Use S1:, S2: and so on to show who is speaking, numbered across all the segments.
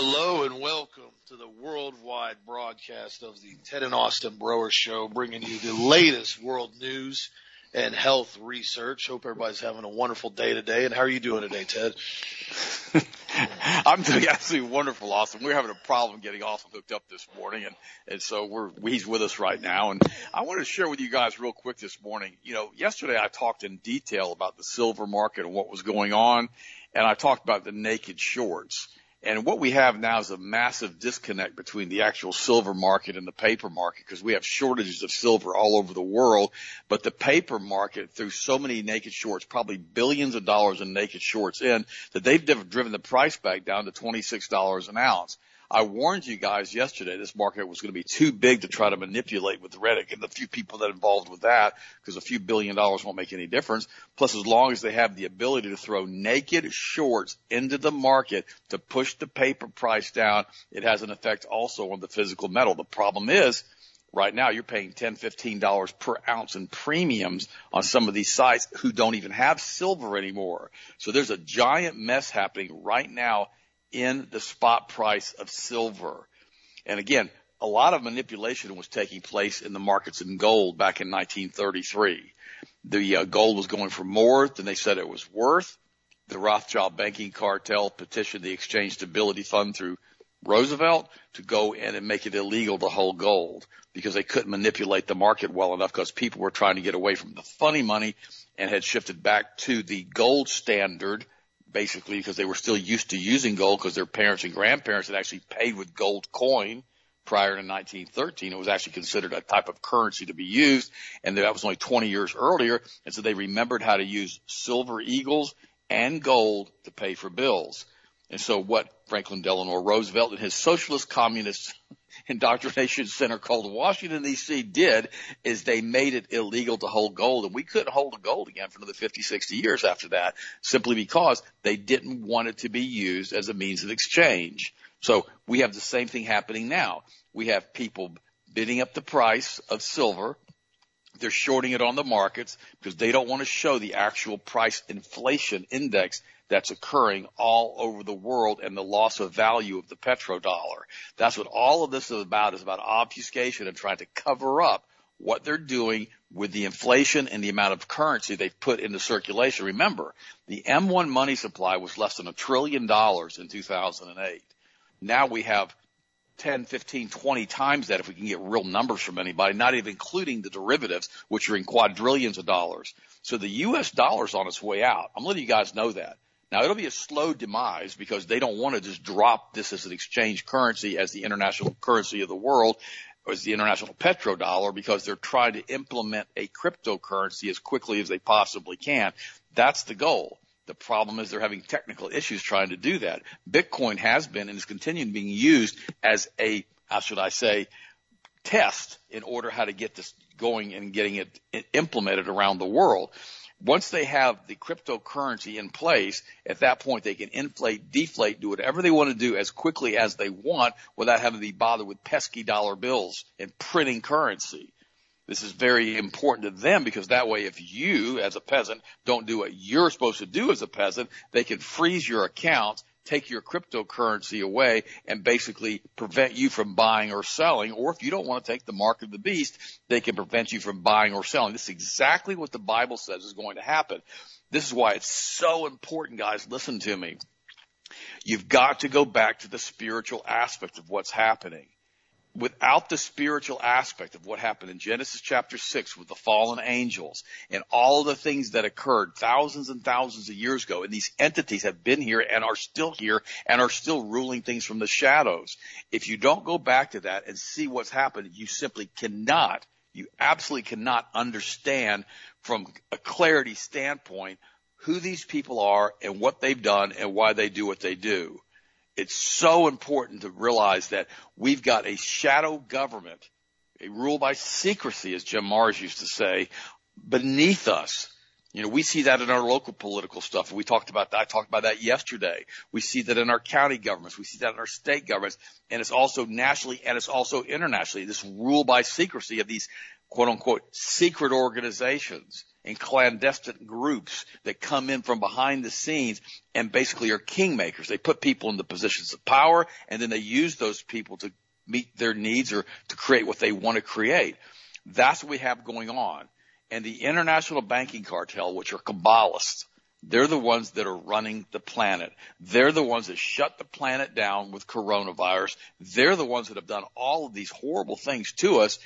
S1: hello, and welcome to the worldwide broadcast of the Ted and Austin Broer Show, bringing you the latest world news and health research. Hope everybody's having a wonderful day today. And how are you doing today, Ted?
S2: I'm doing absolutely wonderful, Austin. We're having a problem getting Austin hooked up this morning, and and so we're he's with us right now. And I want to share with you guys real quick this morning. You know, yesterday I talked in detail about the silver market and what was going on, and I talked about the naked shorts. And what we have now is a massive disconnect between the actual silver market and the paper market because we have shortages of silver all over the world. But the paper market, through so many naked shorts, probably billions of dollars in naked shorts in, that they've driven the price back down to $26 an ounce. I warned you guys yesterday this market was going to be too big to try to manipulate with Reddit and the few people that involved with that because a few billion dollars won't make any difference. Plus, as long as they have the ability to throw naked shorts into the market to push the paper price down, it has an effect also on the physical metal. The problem is right now you're paying $10, $15 per ounce in premiums on some of these sites who don't even have silver anymore. So there's a giant mess happening right now in the spot price of silver. And again, a lot of manipulation was taking place in the markets in gold back in 1933. The uh, gold was going for more than they said it was worth. The Rothschild banking cartel petitioned the Exchange Stability Fund through Roosevelt to go in and make it illegal to hold gold because they couldn't manipulate the market well enough because people were trying to get away from the funny money and had shifted back to the gold standard basically because they were still used to using gold because their parents and grandparents had actually paid with gold coin prior to 1913. It was actually considered a type of currency to be used, and that was only 20 years earlier. And so they remembered how to use silver eagles and gold to pay for bills. And so what Franklin Delano Roosevelt and his socialist communist indoctrination center called Washington DC did is they made it illegal to hold gold and we couldn't hold gold again for another 50, 60 years after that simply because they didn't want it to be used as a means of exchange. So we have the same thing happening now. We have people bidding up the price of silver. They're shorting it on the markets because they don't want to show the actual price inflation index that's occurring all over the world and the loss of value of the petrodollar. That's what all of this is about is about obfuscation and trying to cover up what they're doing with the inflation and the amount of currency they've put into circulation. Remember, the M1 money supply was less than a trillion dollars in 2008. Now we have 10, 15, 20 times that if we can get real numbers from anybody, not even including the derivatives, which are in quadrillions of dollars. So the U.S. dollar's on its way out. I'm letting you guys know that. Now it'll be a slow demise because they don't want to just drop this as an exchange currency as the international currency of the world or as the international petrodollar because they're trying to implement a cryptocurrency as quickly as they possibly can. That's the goal. The problem is they're having technical issues trying to do that. Bitcoin has been and is continuing being used as a, how should I say, test in order how to get this going and getting it implemented around the world. Once they have the cryptocurrency in place, at that point they can inflate, deflate, do whatever they want to do as quickly as they want without having to be bothered with pesky dollar bills and printing currency. This is very important to them because that way if you as a peasant don't do what you're supposed to do as a peasant, they can freeze your account take your cryptocurrency away and basically prevent you from buying or selling. Or if you don't want to take the mark of the beast, they can prevent you from buying or selling. This is exactly what the Bible says is going to happen. This is why it's so important, guys. Listen to me. You've got to go back to the spiritual aspect of what's happening without the spiritual aspect of what happened in Genesis chapter 6 with the fallen angels and all the things that occurred thousands and thousands of years ago, and these entities have been here and are still here and are still ruling things from the shadows. If you don't go back to that and see what's happened, you simply cannot, you absolutely cannot understand from a clarity standpoint who these people are and what they've done and why they do what they do it's so important to realize that we've got a shadow government, a rule by secrecy, as Jim Marrs used to say, beneath us. You know, we see that in our local political stuff. We talked about that. I talked about that yesterday. We see that in our county governments. We see that in our state governments. And it's also nationally and it's also internationally. This rule by secrecy of these quote unquote secret organizations and clandestine groups that come in from behind the scenes and basically are kingmakers. They put people in the positions of power and then they use those people to meet their needs or to create what they want to create. That's what we have going on. And the international banking cartel, which are Kabbalists, they're the ones that are running the planet. They're the ones that shut the planet down with coronavirus. They're the ones that have done all of these horrible things to us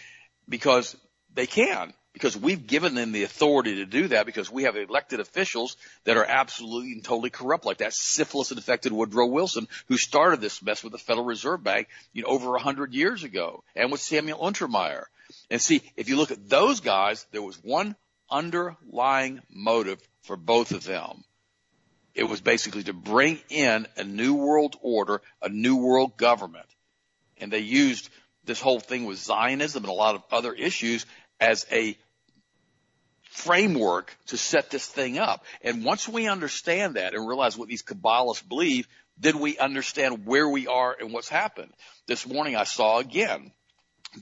S2: because they can, because we've given them the authority to do that because we have elected officials that are absolutely and totally corrupt like that syphilis infected Woodrow Wilson who started this mess with the Federal Reserve Bank, you know, over a hundred years ago and with Samuel Untermyer. And see, if you look at those guys, there was one underlying motive for both of them. It was basically to bring in a new world order, a new world government. And they used this whole thing with Zionism and a lot of other issues as a framework to set this thing up. And once we understand that and realize what these Kabbalists believe, then we understand where we are and what's happened. This morning I saw again,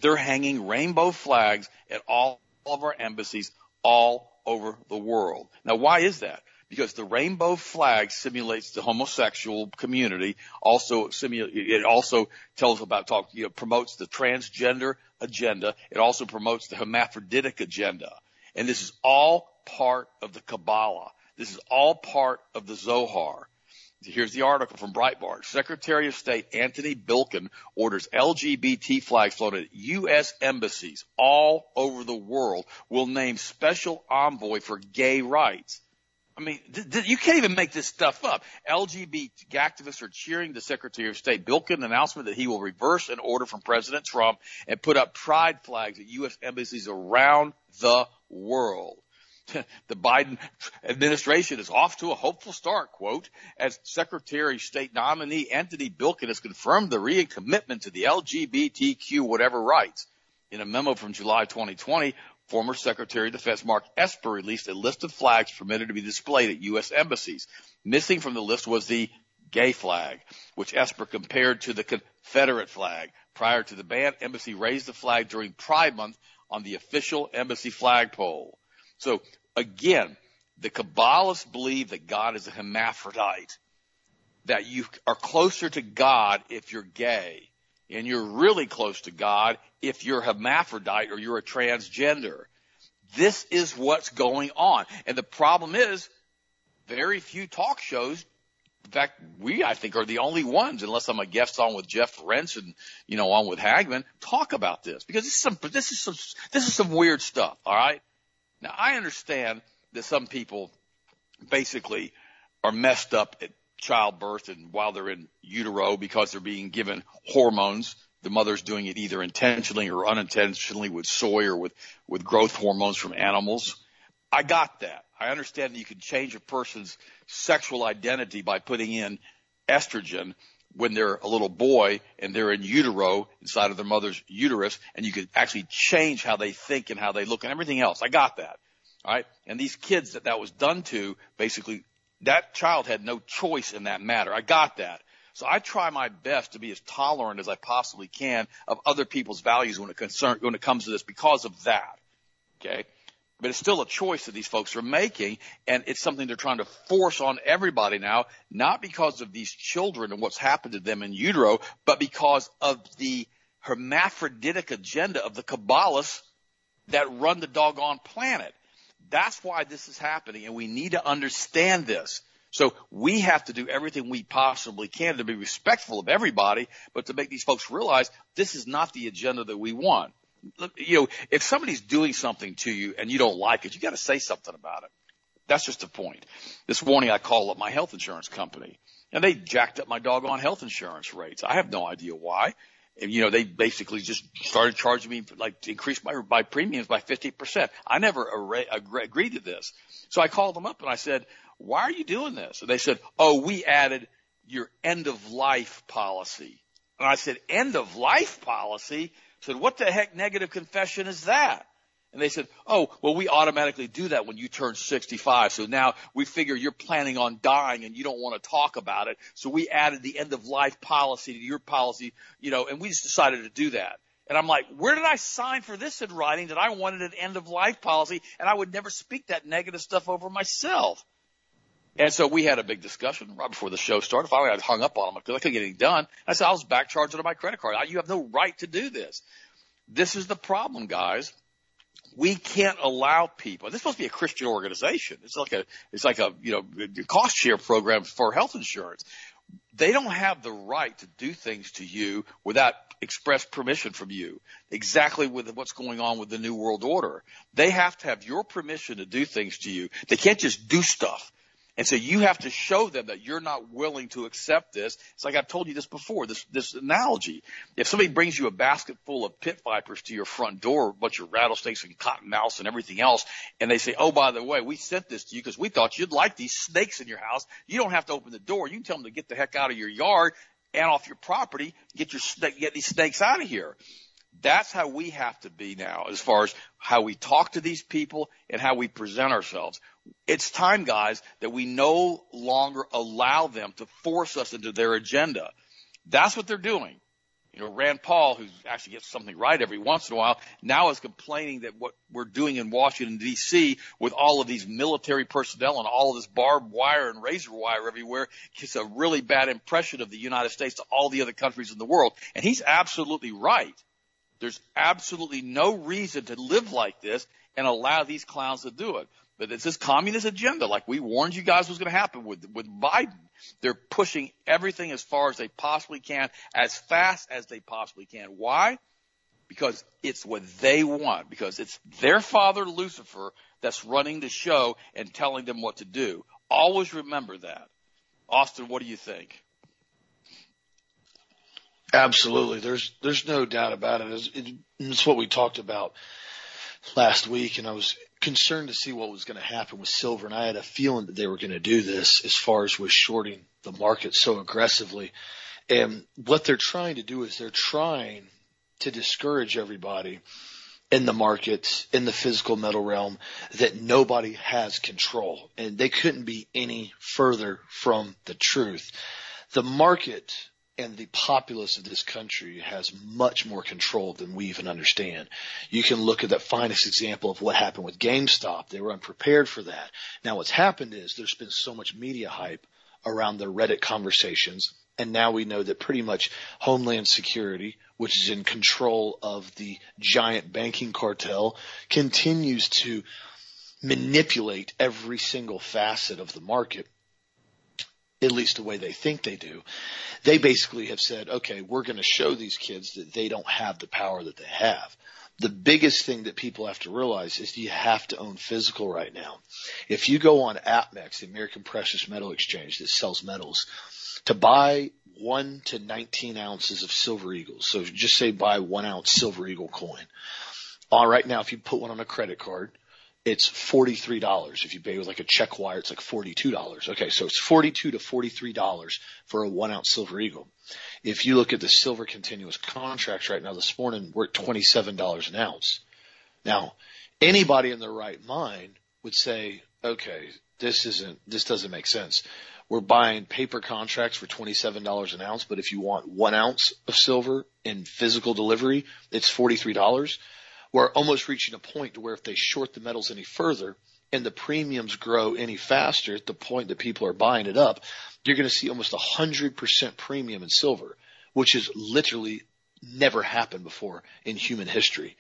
S2: they're hanging rainbow flags at all of our embassies all over the world. Now why is that? because the rainbow flag simulates the homosexual community. Also, simul- it also tells about talk, you know, promotes the transgender agenda. It also promotes the hermaphroditic agenda. And this is all part of the Kabbalah. This is all part of the Zohar. Here's the article from Breitbart. Secretary of State Antony Blinken orders LGBT flags flown at U.S. embassies all over the world will name special envoy for gay rights. I mean, th- th- you can't even make this stuff up. LGBT activists are cheering the Secretary of State Blinken announcement that he will reverse an order from President Trump and put up pride flags at U.S. embassies around the world. the Biden administration is off to a hopeful start, quote, as Secretary of State nominee Antony Blinken has confirmed the recommitment to the LGBTQ whatever rights. In a memo from July 2020, former Secretary of Defense Mark Esper released a list of flags permitted to be displayed at U.S. embassies. Missing from the list was the gay flag, which Esper compared to the Confederate flag. Prior to the ban, embassy raised the flag during Pride Month on the official embassy flagpole. So again, the Kabbalists believe that God is a hermaphrodite, that you are closer to God if you're gay, and you're really close to God if you're hermaphrodite or you're a transgender. This is what's going on. And the problem is very few talk shows in fact, we, I think, are the only ones, unless I'm a guest on with Jeff Rense and, you know, on with Hagmann, talk about this. Because this is some, this is some, this is some weird stuff, alright? Now, I understand that some people basically are messed up at childbirth and while they're in utero because they're being given hormones the mother's doing it either intentionally or unintentionally with soy or with, with growth hormones from animals. I got that. I understand that you can change a person's sexual identity by putting in estrogen when they're a little boy and they're in utero inside of their mother's uterus and you can actually change how they think and how they look and everything else. I got that. All right. And these kids that that was done to basically that child had no choice in that matter. I got that. So I try my best to be as tolerant as I possibly can of other people's values when it concern, when it comes to this because of that. Okay. But it's still a choice that these folks are making and it's something they're trying to force on everybody now, not because of these children and what's happened to them in utero, but because of the hermaphroditic agenda of the Kabbalists that run the doggone planet. That's why this is happening and we need to understand this. So we have to do everything we possibly can to be respectful of everybody, but to make these folks realize this is not the agenda that we want. You know, if somebody's doing something to you and you don't like it, you got to say something about it. That's just the point. This morning I called up my health insurance company and they jacked up my doggone health insurance rates. I have no idea why. And, you know, they basically just started charging me like to increase my, my premiums by 50%. I never agreed to this. So I called them up and I said, why are you doing this? And they said, oh, we added your end of life policy. And I said, end of life policy? I said, what the heck negative confession is that? And they said, oh, well, we automatically do that when you turn 65. So now we figure you're planning on dying and you don't want to talk about it. So we added the end of life policy to your policy, you know, and we just decided to do that. And I'm like, where did I sign for this in writing that I wanted an end of life policy and I would never speak that negative stuff over myself? And so we had a big discussion right before the show started. Finally, I hung up on him because I couldn't get anything done. I said, I was back charged on my credit card. You have no right to do this. This is the problem, guys. We can't allow people. This is supposed to be a Christian organization. It's like a, it's like a, you know, cost share program for health insurance. They don't have the right to do things to you without express permission from you. Exactly with what's going on with the New World Order. They have to have your permission to do things to you. They can't just do stuff. And so you have to show them that you're not willing to accept this. It's like I've told you this before, this, this analogy. If somebody brings you a basket full of pit vipers to your front door, a bunch of rattlesnakes and cottonmouths and everything else, and they say, oh, by the way, we sent this to you because we thought you'd like these snakes in your house. You don't have to open the door. You can tell them to get the heck out of your yard and off your property, get your get these snakes out of here. That's how we have to be now as far as how we talk to these people and how we present ourselves. It's time, guys, that we no longer allow them to force us into their agenda. That's what they're doing. You know, Rand Paul, who actually gets something right every once in a while, now is complaining that what we're doing in Washington D.C. with all of these military personnel and all of this barbed wire and razor wire everywhere gives a really bad impression of the United States to all the other countries in the world. And he's absolutely right. There's absolutely no reason to live like this and allow these clowns to do it. But it's this communist agenda, like we warned you guys was going to happen with with Biden. They're pushing everything as far as they possibly can, as fast as they possibly can. Why? Because it's what they want. Because it's their father Lucifer that's running the show and telling them what to do. Always remember that. Austin, what do you think?
S1: Absolutely. There's there's no doubt about it. It's, it's what we talked about last week, and I was concerned to see what was going to happen with silver, and I had a feeling that they were going to do this as far as with shorting the market so aggressively. And what they're trying to do is they're trying to discourage everybody in the markets, in the physical metal realm, that nobody has control. And they couldn't be any further from the truth. The market and the populace of this country has much more control than we even understand. You can look at that finest example of what happened with GameStop. They were unprepared for that. Now what's happened is there's been so much media hype around the Reddit conversations. And now we know that pretty much Homeland Security, which is in control of the giant banking cartel, continues to manipulate every single facet of the market at least the way they think they do, they basically have said, okay, we're going to show these kids that they don't have the power that they have. The biggest thing that people have to realize is you have to own physical right now. If you go on APMEX, the American Precious Metal Exchange that sells metals, to buy one to 19 ounces of silver eagles, so just say buy one ounce silver eagle coin. All right, now if you put one on a credit card, it's $43. If you pay with like a check wire, it's like $42. Okay. So it's 42 to $43 for a one ounce silver eagle. If you look at the silver continuous contracts right now this morning, we're at $27 an ounce. Now, anybody in their right mind would say, okay, this isn't, this doesn't make sense. We're buying paper contracts for $27 an ounce, but if you want one ounce of silver in physical delivery, it's $43 we're almost reaching a point to where if they short the metals any further and the premiums grow any faster at the point that people are buying it up, you're going to see almost a hundred percent premium in silver, which has literally never happened before in human history.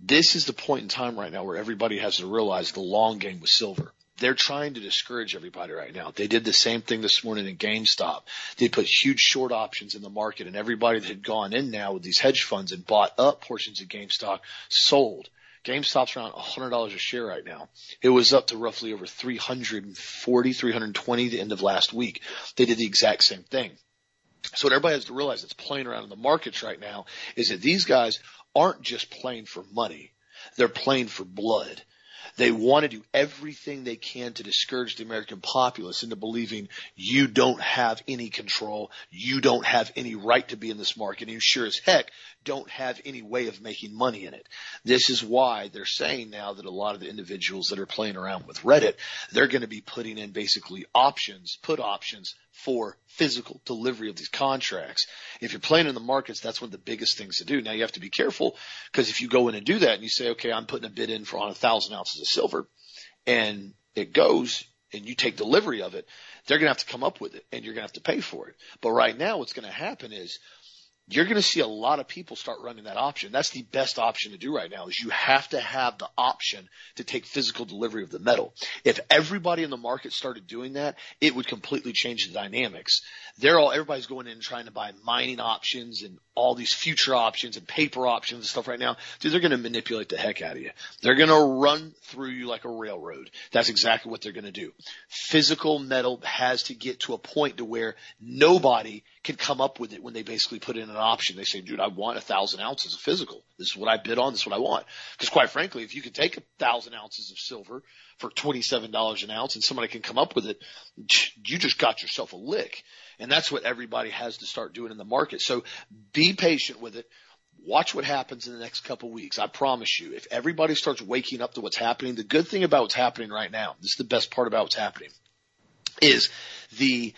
S1: This is the point in time right now where everybody has to realize the long game with silver they're trying to discourage everybody right now. They did the same thing this morning in GameStop. They put huge short options in the market and everybody that had gone in now with these hedge funds and bought up portions of GameStop sold. GameStop's around $100 a share right now. It was up to roughly over 340, 320 the end of last week. They did the exact same thing. So what everybody has to realize that's playing around in the markets right now is that these guys aren't just playing for money. They're playing for blood. They want to do everything they can to discourage the American populace into believing you don't have any control, you don't have any right to be in this market, and you sure as heck don't have any way of making money in it. This is why they're saying now that a lot of the individuals that are playing around with Reddit, they're going to be putting in basically options, put options for physical delivery of these contracts. If you're playing in the markets, that's one of the biggest things to do. Now you have to be careful because if you go in and do that and you say, okay, I'm putting a bid in for on a thousand ounces of silver and it goes and you take delivery of it, they're going to have to come up with it and you're going to have to pay for it. But right now what's going to happen is you're going to see a lot of people start running that option. That's the best option to do right now is you have to have the option to take physical delivery of the metal. If everybody in the market started doing that, it would completely change the dynamics. They're all, everybody's going in and trying to buy mining options and all these future options and paper options and stuff right now. Dude, they're going to manipulate the heck out of you. They're going to run through you like a railroad. That's exactly what they're going to do. Physical metal has to get to a point to where nobody can come up with it when they basically put in an option. They say, dude, I want a thousand ounces of physical. This is what I bid on. This is what I want. Because quite frankly, if you can take a thousand ounces of silver for $27 an ounce and somebody can come up with it, you just got yourself a lick. And that's what everybody has to start doing in the market. So be patient with it. Watch what happens in the next couple of weeks. I promise you, if everybody starts waking up to what's happening, the good thing about what's happening right now, this is the best part about what's happening, is the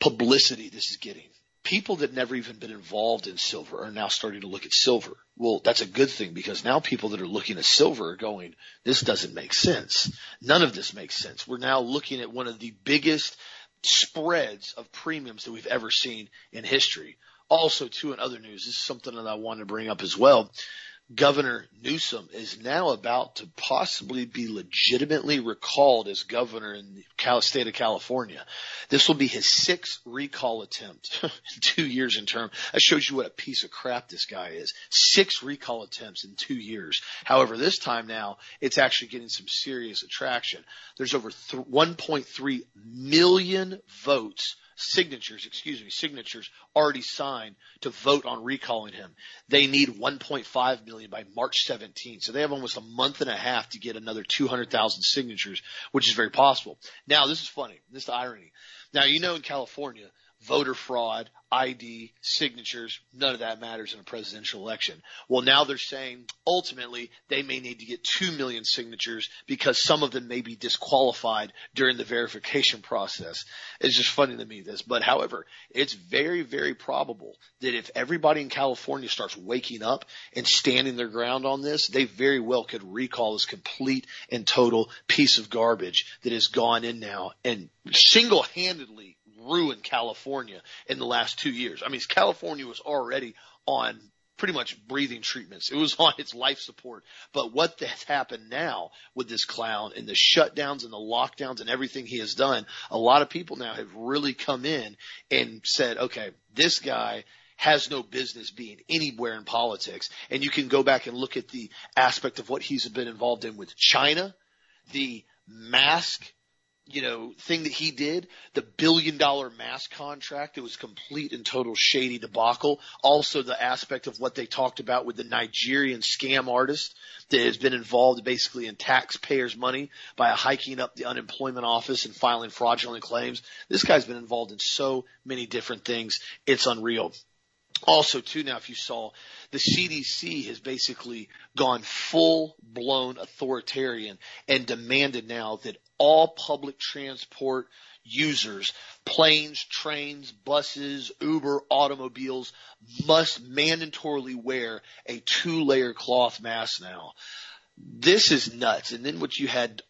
S1: publicity this is getting. People that never even been involved in silver are now starting to look at silver. Well, that's a good thing because now people that are looking at silver are going, this doesn't make sense. None of this makes sense. We're now looking at one of the biggest spreads of premiums that we've ever seen in history. Also, too, in other news, this is something that I want to bring up as well. Governor Newsom is now about to possibly be legitimately recalled as governor in the state of California. This will be his sixth recall attempt in two years in term. That shows you what a piece of crap this guy is. Six recall attempts in two years. However, this time now, it's actually getting some serious attraction. There's over 1.3 million votes signatures, excuse me, signatures already signed to vote on recalling him. They need 1.5 million by March 17. So they have almost a month and a half to get another 200,000 signatures, which is very possible. Now, this is funny. This is the irony. Now, you know in California, voter fraud, ID, signatures, none of that matters in a presidential election. Well, now they're saying ultimately they may need to get 2 million signatures because some of them may be disqualified during the verification process. It's just funny to me this, but however, it's very, very probable that if everybody in California starts waking up and standing their ground on this, they very well could recall this complete and total piece of garbage that has gone in now and single-handedly ruined California in the last two years. I mean, California was already on pretty much breathing treatments. It was on its life support. But what has happened now with this clown and the shutdowns and the lockdowns and everything he has done, a lot of people now have really come in and said, okay, this guy has no business being anywhere in politics. And you can go back and look at the aspect of what he's been involved in with China, the mask you know, thing that he did, the billion dollar mask contract, it was complete and total shady debacle. Also the aspect of what they talked about with the Nigerian scam artist that has been involved basically in taxpayers money by hiking up the unemployment office and filing fraudulent claims. This guy's been involved in so many different things. It's unreal. Also too now if you saw the CDC has basically gone full blown authoritarian and demanded now that all public transport users, planes, trains, buses, Uber, automobiles must mandatorily wear a two layer cloth mask now. This is nuts. And then what you had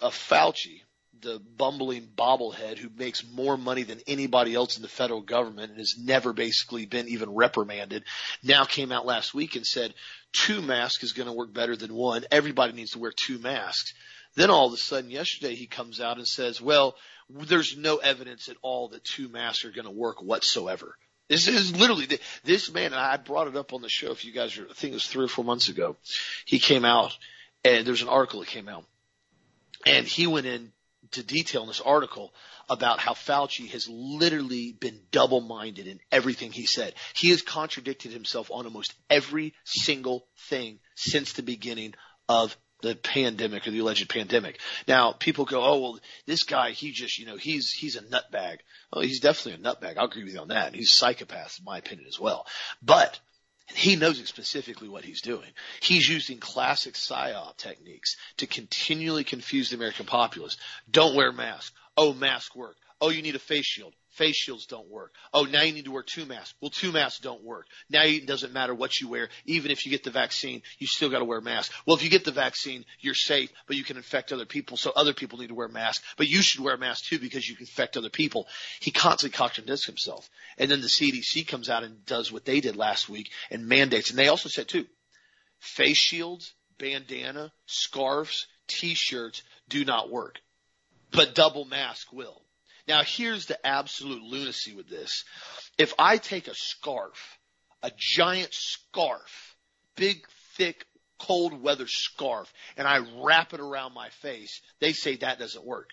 S1: uh, Fauci, the bumbling bobblehead who makes more money than anybody else in the federal government and has never basically been even reprimanded, now came out last week and said two masks is going to work better than one. Everybody needs to wear two masks. Then all of a sudden yesterday he comes out and says, well, there's no evidence at all that two masks are going to work whatsoever. This is literally this man, and I brought it up on the show. If you guys are, I think it was three or four months ago, he came out and there's an article that came out and he went into detail in this article about how Fauci has literally been double-minded in everything he said. He has contradicted himself on almost every single thing since the beginning of the pandemic or the alleged pandemic. Now people go, oh well, this guy he just you know he's he's a nutbag. Oh, he's definitely a nutbag. I'll agree with you on that. He's a psychopath in my opinion as well. But he knows specifically what he's doing. He's using classic psyop techniques to continually confuse the American populace. Don't wear a mask. Oh, mask work. Oh, you need a face shield. face shields don't work. Oh, now you need to wear two masks. Well, two masks don't work. Now it doesn't matter what you wear. Even if you get the vaccine, you still got to wear a mask. Well, if you get the vaccine, you're safe, but you can infect other people. So other people need to wear masks, but you should wear a mask too because you can infect other people. He constantly contradicts himself. And then the CDC comes out and does what they did last week and mandates. And they also said too, face shields, bandana, scarves, t-shirts do not work, but double mask will. Now here's the absolute lunacy with this. If I take a scarf, a giant scarf, big, thick, cold weather scarf, and I wrap it around my face, they say that doesn't work.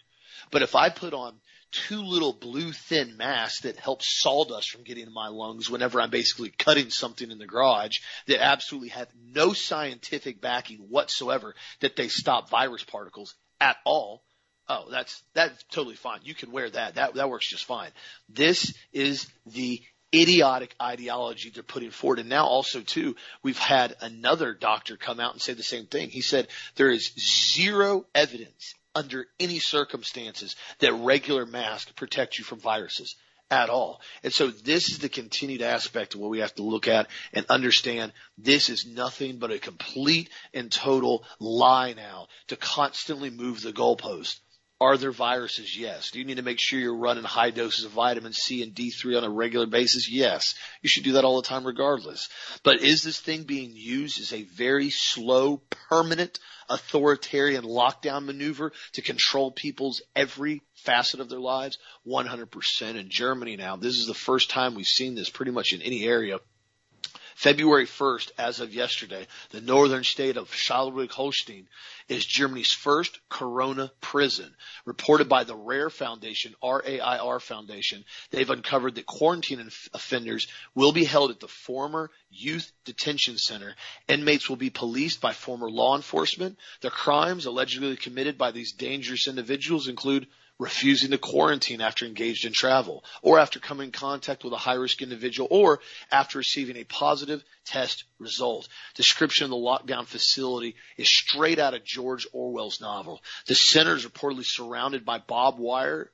S1: But if I put on two little blue thin masks that help sawdust from getting in my lungs whenever I'm basically cutting something in the garage that absolutely have no scientific backing whatsoever that they stop virus particles at all. Oh, that's, that's totally fine. You can wear that. That, that works just fine. This is the idiotic ideology they're putting forward. And now also too, we've had another doctor come out and say the same thing. He said there is zero evidence under any circumstances that regular masks protect you from viruses at all. And so this is the continued aspect of what we have to look at and understand this is nothing but a complete and total lie now to constantly move the goalpost. Are there viruses? Yes. Do you need to make sure you're running high doses of vitamin C and D3 on a regular basis? Yes. You should do that all the time regardless. But is this thing being used as a very slow, permanent, authoritarian lockdown maneuver to control people's every facet of their lives? 100% in Germany now. This is the first time we've seen this pretty much in any area February 1st, as of yesterday, the northern state of Schleswig-Holstein is Germany's first corona prison. Reported by the RAIR Foundation, R-A-I-R Foundation, they've uncovered that quarantine offenders will be held at the former youth detention center. Inmates will be policed by former law enforcement. The crimes allegedly committed by these dangerous individuals include refusing to quarantine after engaged in travel, or after coming in contact with a high risk individual, or after receiving a positive test result. Description of the lockdown facility is straight out of George Orwell's novel. The center is reportedly surrounded by barbed wire,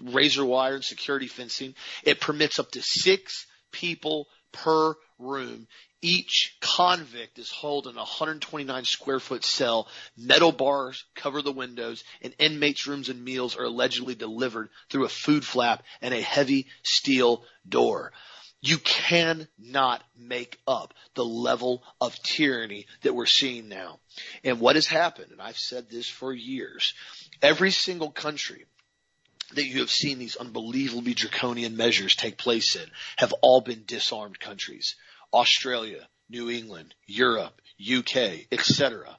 S1: razor wire and security fencing. It permits up to six people per room each convict is held in a 129 square foot cell. Metal bars cover the windows and inmates' rooms and meals are allegedly delivered through a food flap and a heavy steel door. You cannot make up the level of tyranny that we're seeing now. And what has happened, and I've said this for years, every single country that you have seen these unbelievably draconian measures take place in have all been disarmed countries. Australia, New England, Europe, UK, etc.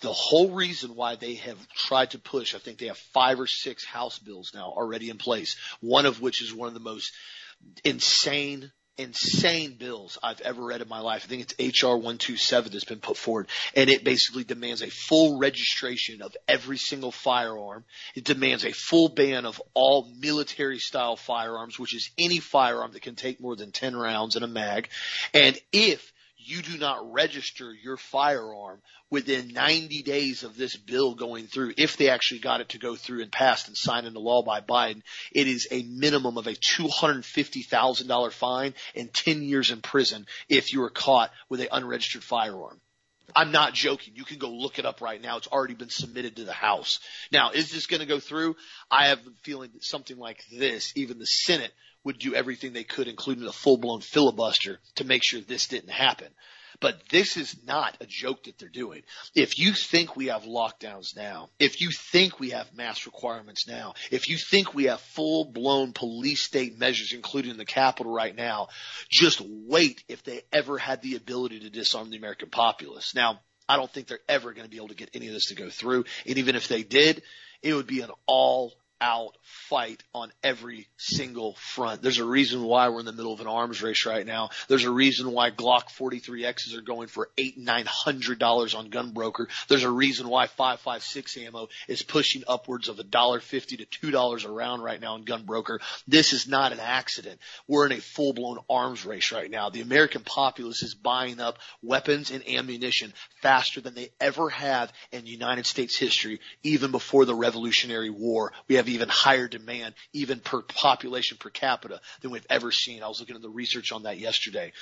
S1: The whole reason why they have tried to push, I think they have five or six House bills now already in place, one of which is one of the most insane insane bills I've ever read in my life. I think it's HR 127 that's been put forward and it basically demands a full registration of every single firearm. It demands a full ban of all military style firearms, which is any firearm that can take more than 10 rounds in a mag. And if you do not register your firearm within 90 days of this bill going through, if they actually got it to go through and passed and signed into law by Biden, it is a minimum of a $250,000 fine and 10 years in prison if you are caught with an unregistered firearm. I'm not joking. You can go look it up right now. It's already been submitted to the House. Now, is this going to go through? I have a feeling that something like this, even the Senate would do everything they could, including a full blown filibuster to make sure this didn't happen. But this is not a joke that they're doing. If you think we have lockdowns now, if you think we have mass requirements now, if you think we have full blown police state measures, including the Capitol right now, just wait if they ever had the ability to disarm the American populace. Now, I don't think they're ever going to be able to get any of this to go through. And even if they did, it would be an all out fight on every single front. There's a reason why we're in the middle of an arms race right now. There's a reason why Glock 43Xs are going for eight, nine hundred dollars on GunBroker. There's a reason why 556 ammo is pushing upwards of a dollar fifty to two dollars a round right now on GunBroker. This is not an accident. We're in a full blown arms race right now. The American populace is buying up weapons and ammunition faster than they ever have in United States history, even before the Revolutionary War. We have have even higher demand, even per population per capita than we've ever seen. I was looking at the research on that yesterday.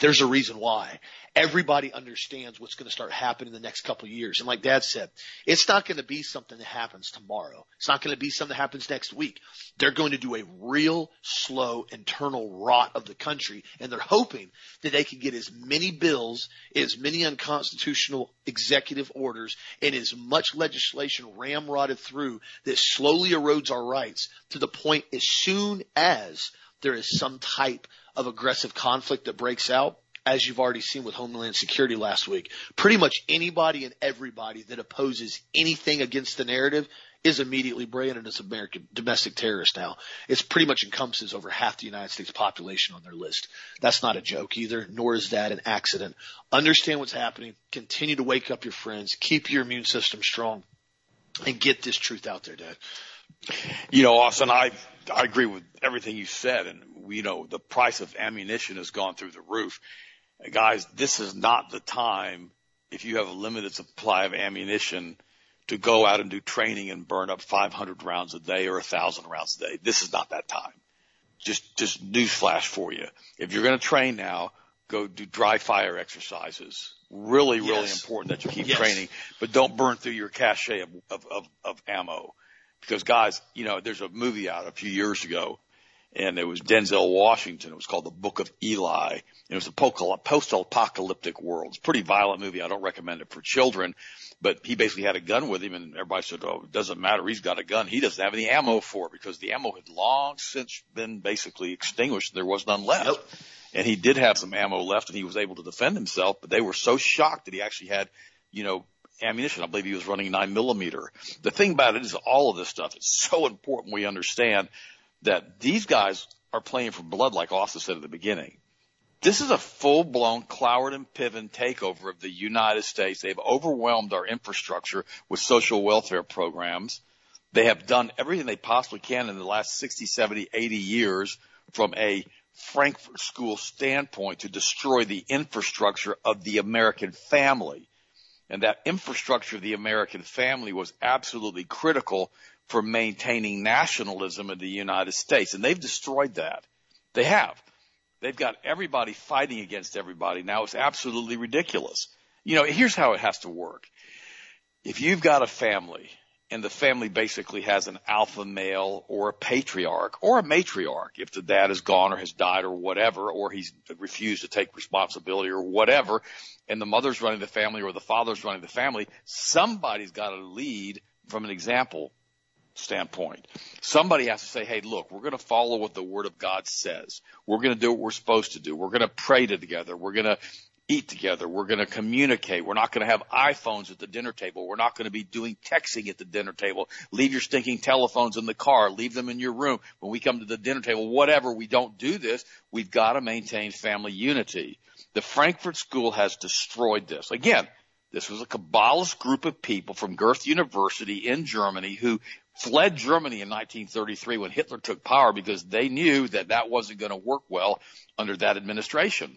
S1: There's a reason why. Everybody understands what's going to start happening in the next couple of years. And like dad said, it's not going to be something that happens tomorrow. It's not going to be something that happens next week. They're going to do a real slow internal rot of the country and they're hoping that they can get as many bills, as many unconstitutional executive orders and as much legislation ramrodded through that slowly erodes our rights to the point as soon as there is some type of aggressive conflict that breaks out, as you've already seen with Homeland Security last week, pretty much anybody and everybody that opposes anything against the narrative is immediately branded as American domestic terrorist now. It's pretty much encompasses over half the United States population on their list. That's not a joke either, nor is that an accident. Understand what's happening. Continue to wake up your friends. Keep your immune system strong and get this truth out there, Dad.
S2: You know, Austin, I I agree with everything you said, and you know the price of ammunition has gone through the roof. Guys, this is not the time if you have a limited supply of ammunition to go out and do training and burn up 500 rounds a day or a 1,000 rounds a day. This is not that time. Just just newsflash for you. If you're going to train now, go do dry fire exercises. Really, really yes. important that you keep yes. training, but don't burn through your cache of, of, of, of ammo. Because guys, you know, there's a movie out a few years ago and it was Denzel Washington. It was called The Book of Eli. It was a post-apocalyptic world. It's a pretty violent movie. I don't recommend it for children, but he basically had a gun with him and everybody said, oh, it doesn't matter. He's got a gun. He doesn't have any ammo for it because the ammo had long since been basically extinguished. There was none left. Nope. And he did have some ammo left and he was able to defend himself, but they were so shocked that he actually had, you know, ammunition. I believe he was running nine millimeter. The thing about it is all of this stuff is so important we understand that these guys are playing for blood, like Austin said at the beginning. This is a full blown Cloward and Piven takeover of the United States. They've overwhelmed our infrastructure with social welfare programs. They have done everything they possibly can in the last 60, 70, 80 years from a Frankfurt School standpoint to destroy the infrastructure of the American family. And that infrastructure of the American family was absolutely critical for maintaining nationalism in the United States. And they've destroyed that. They have. They've got everybody fighting against everybody. Now it's absolutely ridiculous. You know, here's how it has to work. If you've got a family and the family basically has an alpha male or a patriarch or a matriarch, if the dad is gone or has died or whatever, or he's refused to take responsibility or whatever, and the mother's running the family or the father's running the family, somebody's got to lead from an example standpoint. Somebody has to say, hey, look, we're going to follow what the Word of God says. We're going to do what we're supposed to do. We're going to pray together. We're going to eat together. We're going to communicate. We're not going to have iPhones at the dinner table. We're not going to be doing texting at the dinner table. Leave your stinking telephones in the car. Leave them in your room. When we come to the dinner table, whatever, we don't do this. We've got to maintain family unity. The Frankfurt School has destroyed this. Again, this was a Kabbalist group of people from Goethe University in Germany who fled Germany in 1933 when Hitler took power because they knew that that wasn't going to work well under that administration.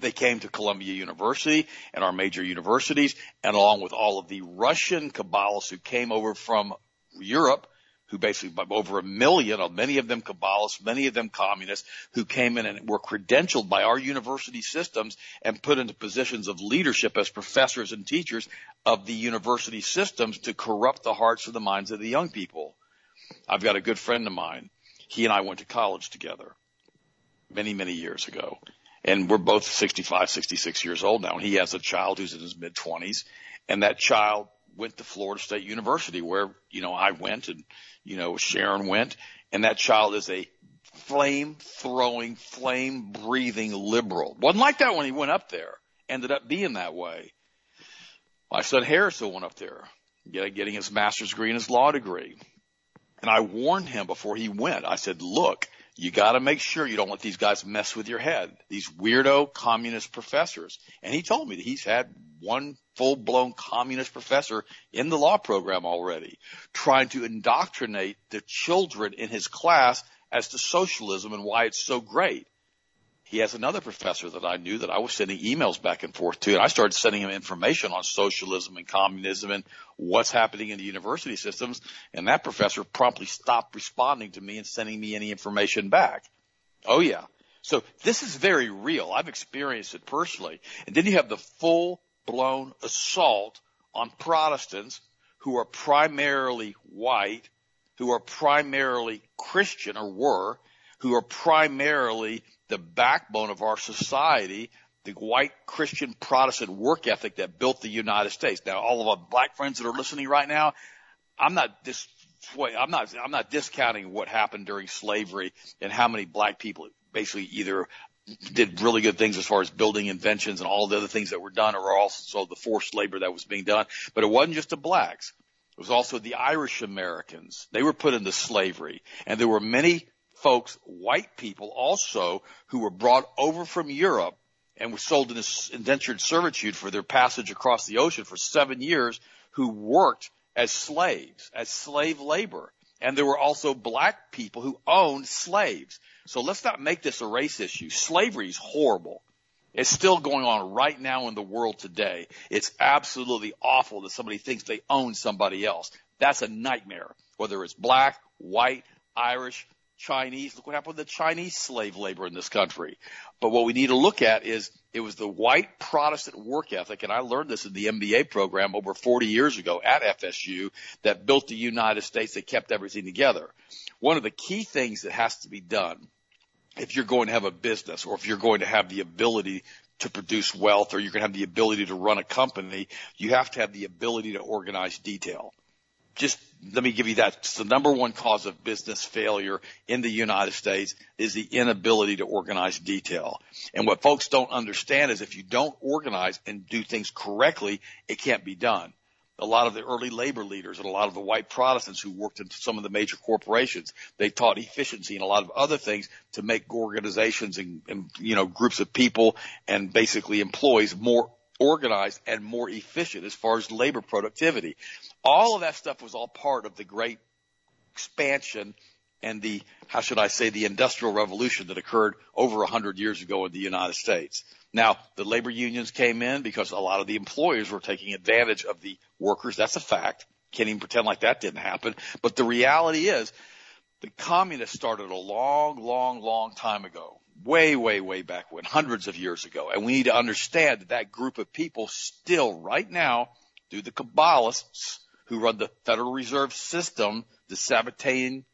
S2: They came to Columbia University and our major universities and along with all of the Russian Kabbalists who came over from Europe who basically over a million, many of them Kabbalists, many of them communists, who came in and were credentialed by our university systems and put into positions of leadership as professors and teachers of the university systems to corrupt the hearts and the minds of the young people. I've got a good friend of mine. He and I went to college together many, many years ago. And we're both 65, 66 years old now. And he has a child who's in his mid 20s. And that child went to Florida State University where, you know, I went and, you know, Sharon went and that child is a flame throwing, flame breathing liberal. Wasn't like that when he went up there. Ended up being that way. My son Harrison went up there, getting his master's degree and his law degree. And I warned him before he went. I said, look, you got to make sure you don't let these guys mess with your head. These weirdo communist professors. And he told me that he's had one full blown communist professor in the law program already trying to indoctrinate the children in his class as to socialism and why it's so great. he has another professor that I knew that I was sending emails back and forth to. And I started sending him information on socialism and communism and what's happening in the university systems. And that professor promptly stopped responding to me and sending me any information back. Oh yeah. So this is very real. I've experienced it personally. And then you have the full blown assault on Protestants who are primarily white, who are primarily Christian or were, who are primarily the backbone of our society, the white Christian Protestant work ethic that built the United States. Now, all of our black friends that are listening right now, I'm not dis- I'm not, I'm not discounting what happened during slavery and how many black people basically either did really good things as far as building inventions and all the other things that were done or also the forced labor that was being done. But it wasn't just the blacks. It was also the Irish Americans. They were put into slavery and there were many folks, white people also, who were brought over from Europe and were sold into indentured servitude for their passage across the ocean for seven years, who worked as slaves, as slave labor. And there were also black people who owned slaves. So let's not make this a race issue. Slavery is horrible. It's still going on right now in the world today. It's absolutely awful that somebody thinks they own somebody else. That's a nightmare. Whether it's black, white, Irish, Chinese. Look what happened with the Chinese slave labor in this country. But what we need to look at is it was the white Protestant work ethic, and I learned this in the MBA program over 40 years ago at FSU that built the United States that kept everything together. One of the key things that has to be done if you're going to have a business or if you're going to have the ability to produce wealth or you're going to have the ability to run a company, you have to have the ability to organize detail just let me give you that. It's the number one cause of business failure in the United States is the inability to organize detail. And what folks don't understand is if you don't organize and do things correctly, it can't be done. A lot of the early labor leaders and a lot of the white Protestants who worked in some of the major corporations, they taught efficiency and a lot of other things to make organizations and, and you know, groups of people and basically employees more organized and more efficient as far as labor productivity. All of that stuff was all part of the great expansion and the, how should I say, the industrial revolution that occurred over a hundred years ago in the United States. Now, the labor unions came in because a lot of the employers were taking advantage of the workers. That's a fact. Can't even pretend like that didn't happen. But the reality is the communists started a long, long, long time ago way, way, way back when, hundreds of years ago. And we need to understand that that group of people still right now, through the Kabbalists who run the Federal Reserve System, the Sabbatai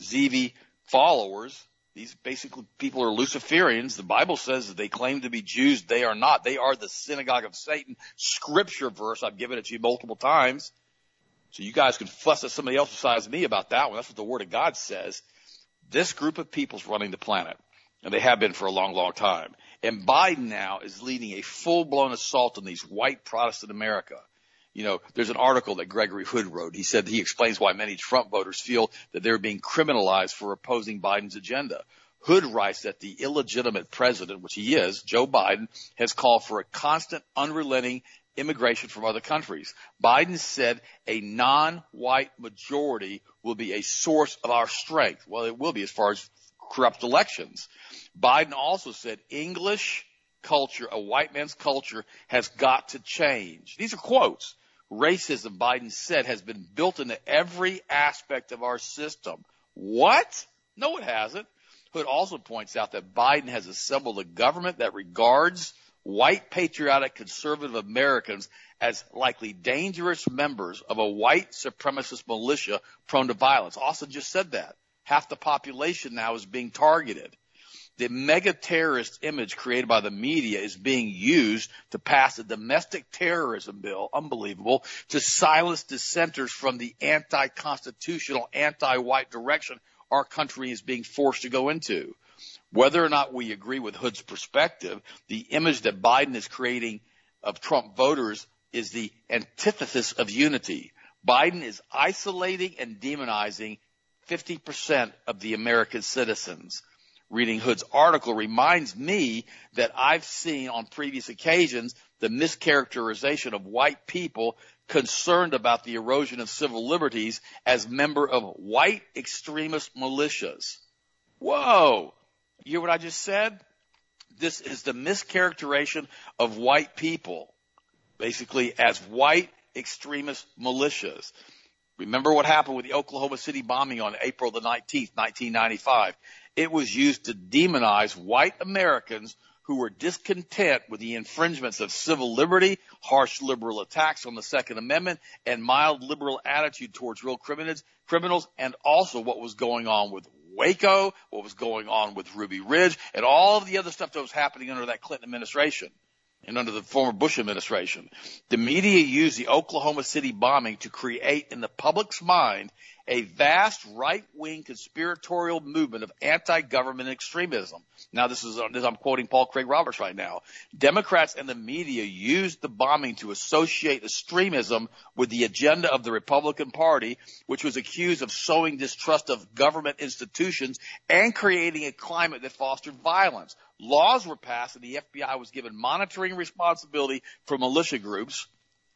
S2: Zevi followers, these basically people are Luciferians. The Bible says that they claim to be Jews. They are not. They are the synagogue of Satan. Scripture verse. I've given it to you multiple times. So you guys can fuss at somebody else besides me about that one. That's what the Word of God says. This group of people is running the planet and they have been for a long, long time. And Biden now is leading a full-blown assault on these white Protestant America. You know, there's an article that Gregory Hood wrote. He said he explains why many Trump voters feel that they're being criminalized for opposing Biden's agenda. Hood writes that the illegitimate president, which he is, Joe Biden, has called for a constant, unrelenting immigration from other countries. Biden said a non-white majority will be a source of our strength. Well, it will be as far as corrupt elections. Biden also said English culture, a white man's culture has got to change. These are quotes. Racism, Biden said, has been built into every aspect of our system. What? No, it hasn't. Hood also points out that Biden has assembled a government that regards white patriotic conservative Americans as likely dangerous members of a white supremacist militia prone to violence. Austin just said that half the population now is being targeted. The mega terrorist image created by the media is being used to pass a domestic terrorism bill, unbelievable, to silence dissenters from the anti-constitutional, anti-white direction our country is being forced to go into. Whether or not we agree with Hood's perspective, the image that Biden is creating of Trump voters is the antithesis of unity. Biden is isolating and demonizing 50% of the American citizens. Reading Hood's article reminds me that I've seen on previous occasions the mischaracterization of white people concerned about the erosion of civil liberties as member of white extremist militias. Whoa! You hear what I just said? This is the mischaracterization of white people, basically as white extremist militias. Remember what happened with the Oklahoma City bombing on April the 19th, 1995. It was used to demonize white Americans who were discontent with the infringements of civil liberty, harsh liberal attacks on the Second Amendment, and mild liberal attitude towards real criminals, criminals, and also what was going on with Waco, what was going on with Ruby Ridge, and all of the other stuff that was happening under that Clinton administration and under the former Bush administration. The media used the Oklahoma City bombing to create in the public's mind a vast right-wing conspiratorial movement of anti-government extremism. Now this is, I'm quoting Paul Craig Roberts right now. Democrats and the media used the bombing to associate extremism with the agenda of the Republican Party, which was accused of sowing distrust of government institutions and creating a climate that fostered violence. Laws were passed and the FBI was given monitoring responsibility for militia groups,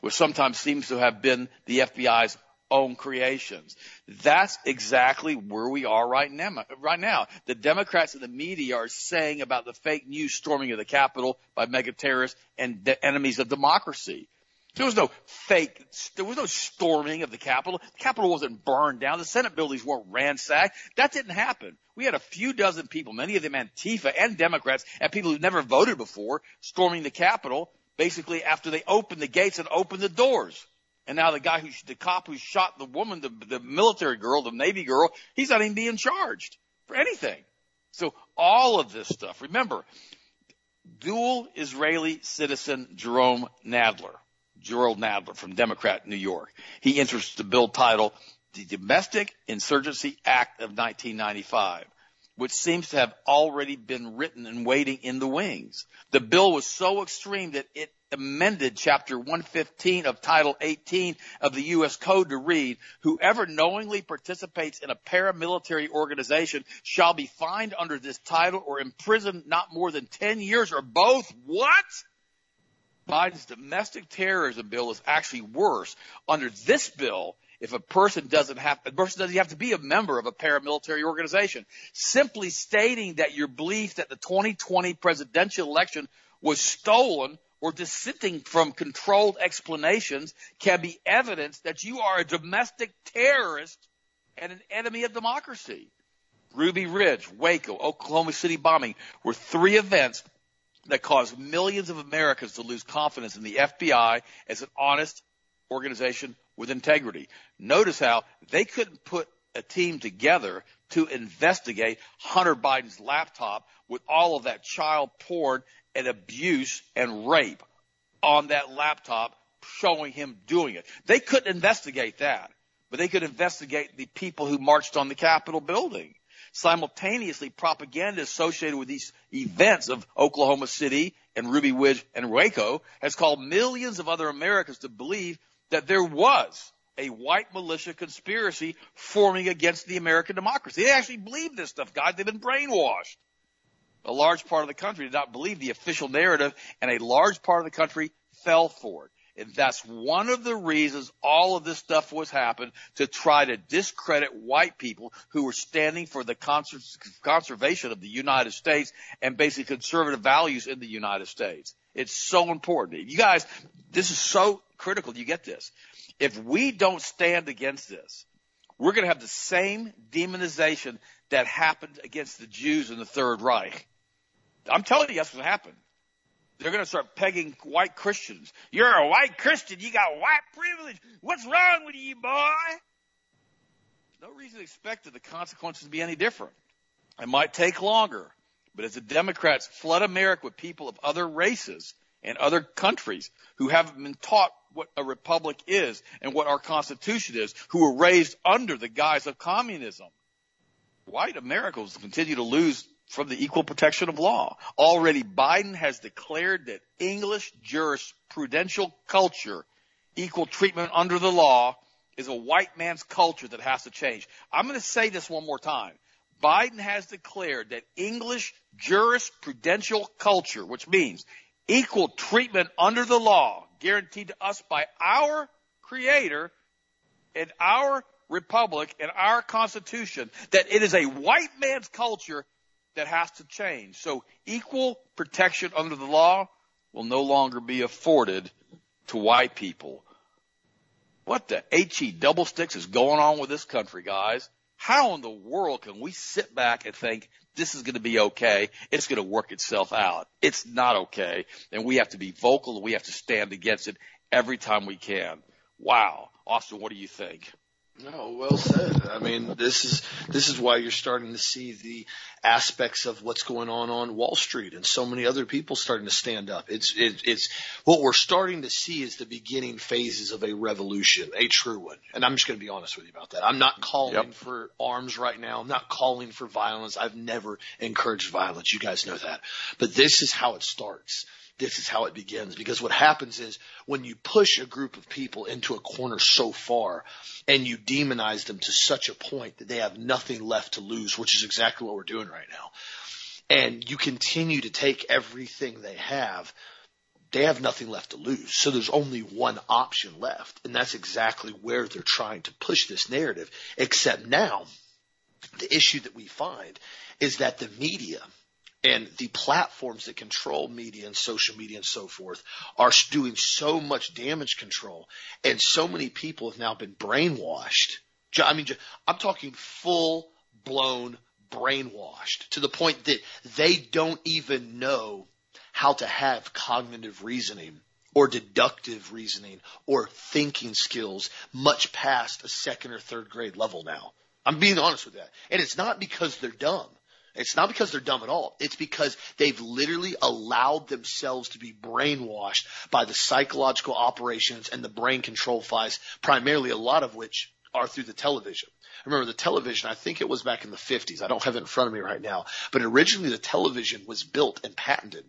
S2: which sometimes seems to have been the FBI's own creations. That's exactly where we are right now. Right now, the Democrats and the media are saying about the fake news storming of the Capitol by mega terrorists and the enemies of democracy. There was no fake, there was no storming of the Capitol. The Capitol wasn't burned down. The Senate buildings weren't ransacked. That didn't happen. We had a few dozen people, many of them Antifa and Democrats and people who never voted before storming the Capitol basically after they opened the gates and opened the doors. And now the guy who, the cop who shot the woman, the, the military girl, the Navy girl, he's not even being charged for anything. So all of this stuff, remember, dual Israeli citizen Jerome Nadler, Gerald Nadler from Democrat New York. He introduced the bill titled the Domestic Insurgency Act of 1995 which seems to have already been written and waiting in the wings. The bill was so extreme that it amended chapter 115 of title 18 of the U.S. code to read, whoever knowingly participates in a paramilitary organization shall be fined under this title or imprisoned not more than 10 years or both. What? Biden's domestic terrorism bill is actually worse. Under this bill, if a person doesn't have, a person doesn't have to be a member of a paramilitary organization. Simply stating that your belief that the 2020 presidential election was stolen or dissenting from controlled explanations can be evidence that you are a domestic terrorist and an enemy of democracy. Ruby Ridge, Waco, Oklahoma City bombing were three events that caused millions of Americans to lose confidence in the FBI as an honest organization with integrity. Notice how they couldn't put a team together to investigate Hunter Biden's laptop with all of that child porn and abuse and rape on that laptop showing him doing it. They couldn't investigate that, but they could investigate the people who marched on the Capitol building. Simultaneously, propaganda associated with these events of Oklahoma City and Ruby Ridge and Waco has called millions of other Americans to believe that there was a white militia conspiracy forming against the American democracy. They actually believe this stuff, guys. They've been brainwashed. A large part of the country did not believe the official narrative, and a large part of the country fell for it. And that's one of the reasons all of this stuff was happened to try to discredit white people who were standing for the conservation of the United States and basically conservative values in the United States. It's so important. You guys, this is so critical. You get this. If we don't stand against this, we're going to have the same demonization that happened against the Jews in the Third Reich. I'm telling you, that's what happened. They're going to start pegging white Christians. You're a white Christian. You got white privilege. What's wrong with you, boy? No reason to expect that the consequences to be any different. It might take longer, but as the Democrats flood America with people of other races and other countries who haven't been taught what a republic is and what our Constitution is, who were raised under the guise of communism, white Americans continue to lose from the equal protection of law. Already Biden has declared that English jurisprudential culture, equal treatment under the law, is a white man's culture that has to change. I'm going to say this one more time. Biden has declared that English jurisprudential culture, which means equal treatment under the law, guaranteed to us by our creator and our republic and our constitution, that it is a white man's culture that has to change. So equal protection under the law will no longer be afforded to white people. What the HE double sticks is going on with this country, guys? How in the world can we sit back and think this is going to be okay? It's going to work itself out. It's not okay. And we have to be vocal and we have to stand against it every time we can. Wow. Austin, what do you think?
S1: No, well said. I mean, this is this is why you're starting to see the aspects of what's going on on Wall Street and so many other people starting to stand up. It's it, it's what we're starting to see is the beginning phases of a revolution, a true one. And I'm just going to be honest with you about that. I'm not calling yep. for arms right now. I'm not calling for violence. I've never encouraged violence. You guys know that. But this is how it starts this is how it begins. Because what happens is when you push a group of people into a corner so far and you demonize them to such a point that they have nothing left to lose, which is exactly what we're doing right now. And you continue to take everything they have, they have nothing left to lose. So there's only one option left. And that's exactly where they're trying to push this narrative. Except now, the issue that we find is that the media – and the platforms that control media and social media and so forth are doing so much damage control and so many people have now been brainwashed. I mean, I'm talking full blown brainwashed to the point that they don't even know how to have cognitive reasoning or deductive reasoning or thinking skills much past a second or third grade level now. I'm being honest with that. And it's not because they're dumb. It's not because they're dumb at all. It's because they've literally allowed themselves to be brainwashed by the psychological operations and the brain control files, primarily a lot of which are through the television. Remember the television, I think it was back in the 50s. I don't have it in front of me right now, but originally the television was built and patented